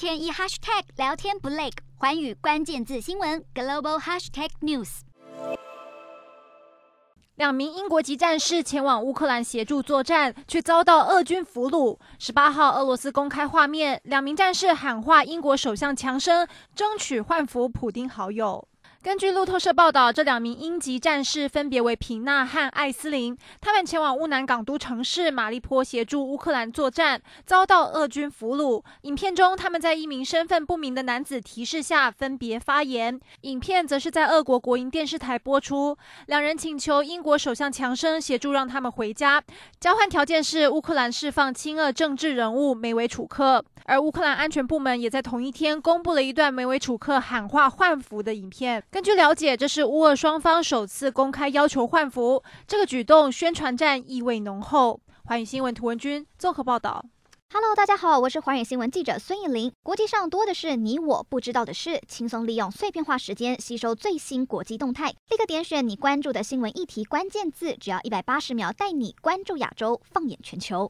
天一 hashtag 聊天不累，环宇关键字新闻 global hashtag news。两名英国籍战士前往乌克兰协助作战，却遭到俄军俘虏。十八号，俄罗斯公开画面，两名战士喊话英国首相强生，争取换俘普丁好友。根据路透社报道，这两名英籍战士分别为平纳和艾斯林，他们前往乌南港都城市马利坡协助乌克兰作战，遭到俄军俘虏。影片中，他们在一名身份不明的男子提示下分别发言。影片则是在俄国国营电视台播出。两人请求英国首相强生协助让他们回家，交换条件是乌克兰释放亲俄政治人物梅维楚克。而乌克兰安全部门也在同一天公布了一段梅维楚克喊话换服的影片。根据了解，这是乌俄双方首次公开要求换服，这个举动宣传战意味浓厚。华语新闻图文君综合报道。Hello，大家好，我是华语新闻记者孙艺林。国际上多的是你我不知道的事，轻松利用碎片化时间吸收最新国际动态，立刻点选你关注的新闻议题关键字，只要一百八十秒带你关注亚洲，放眼全球。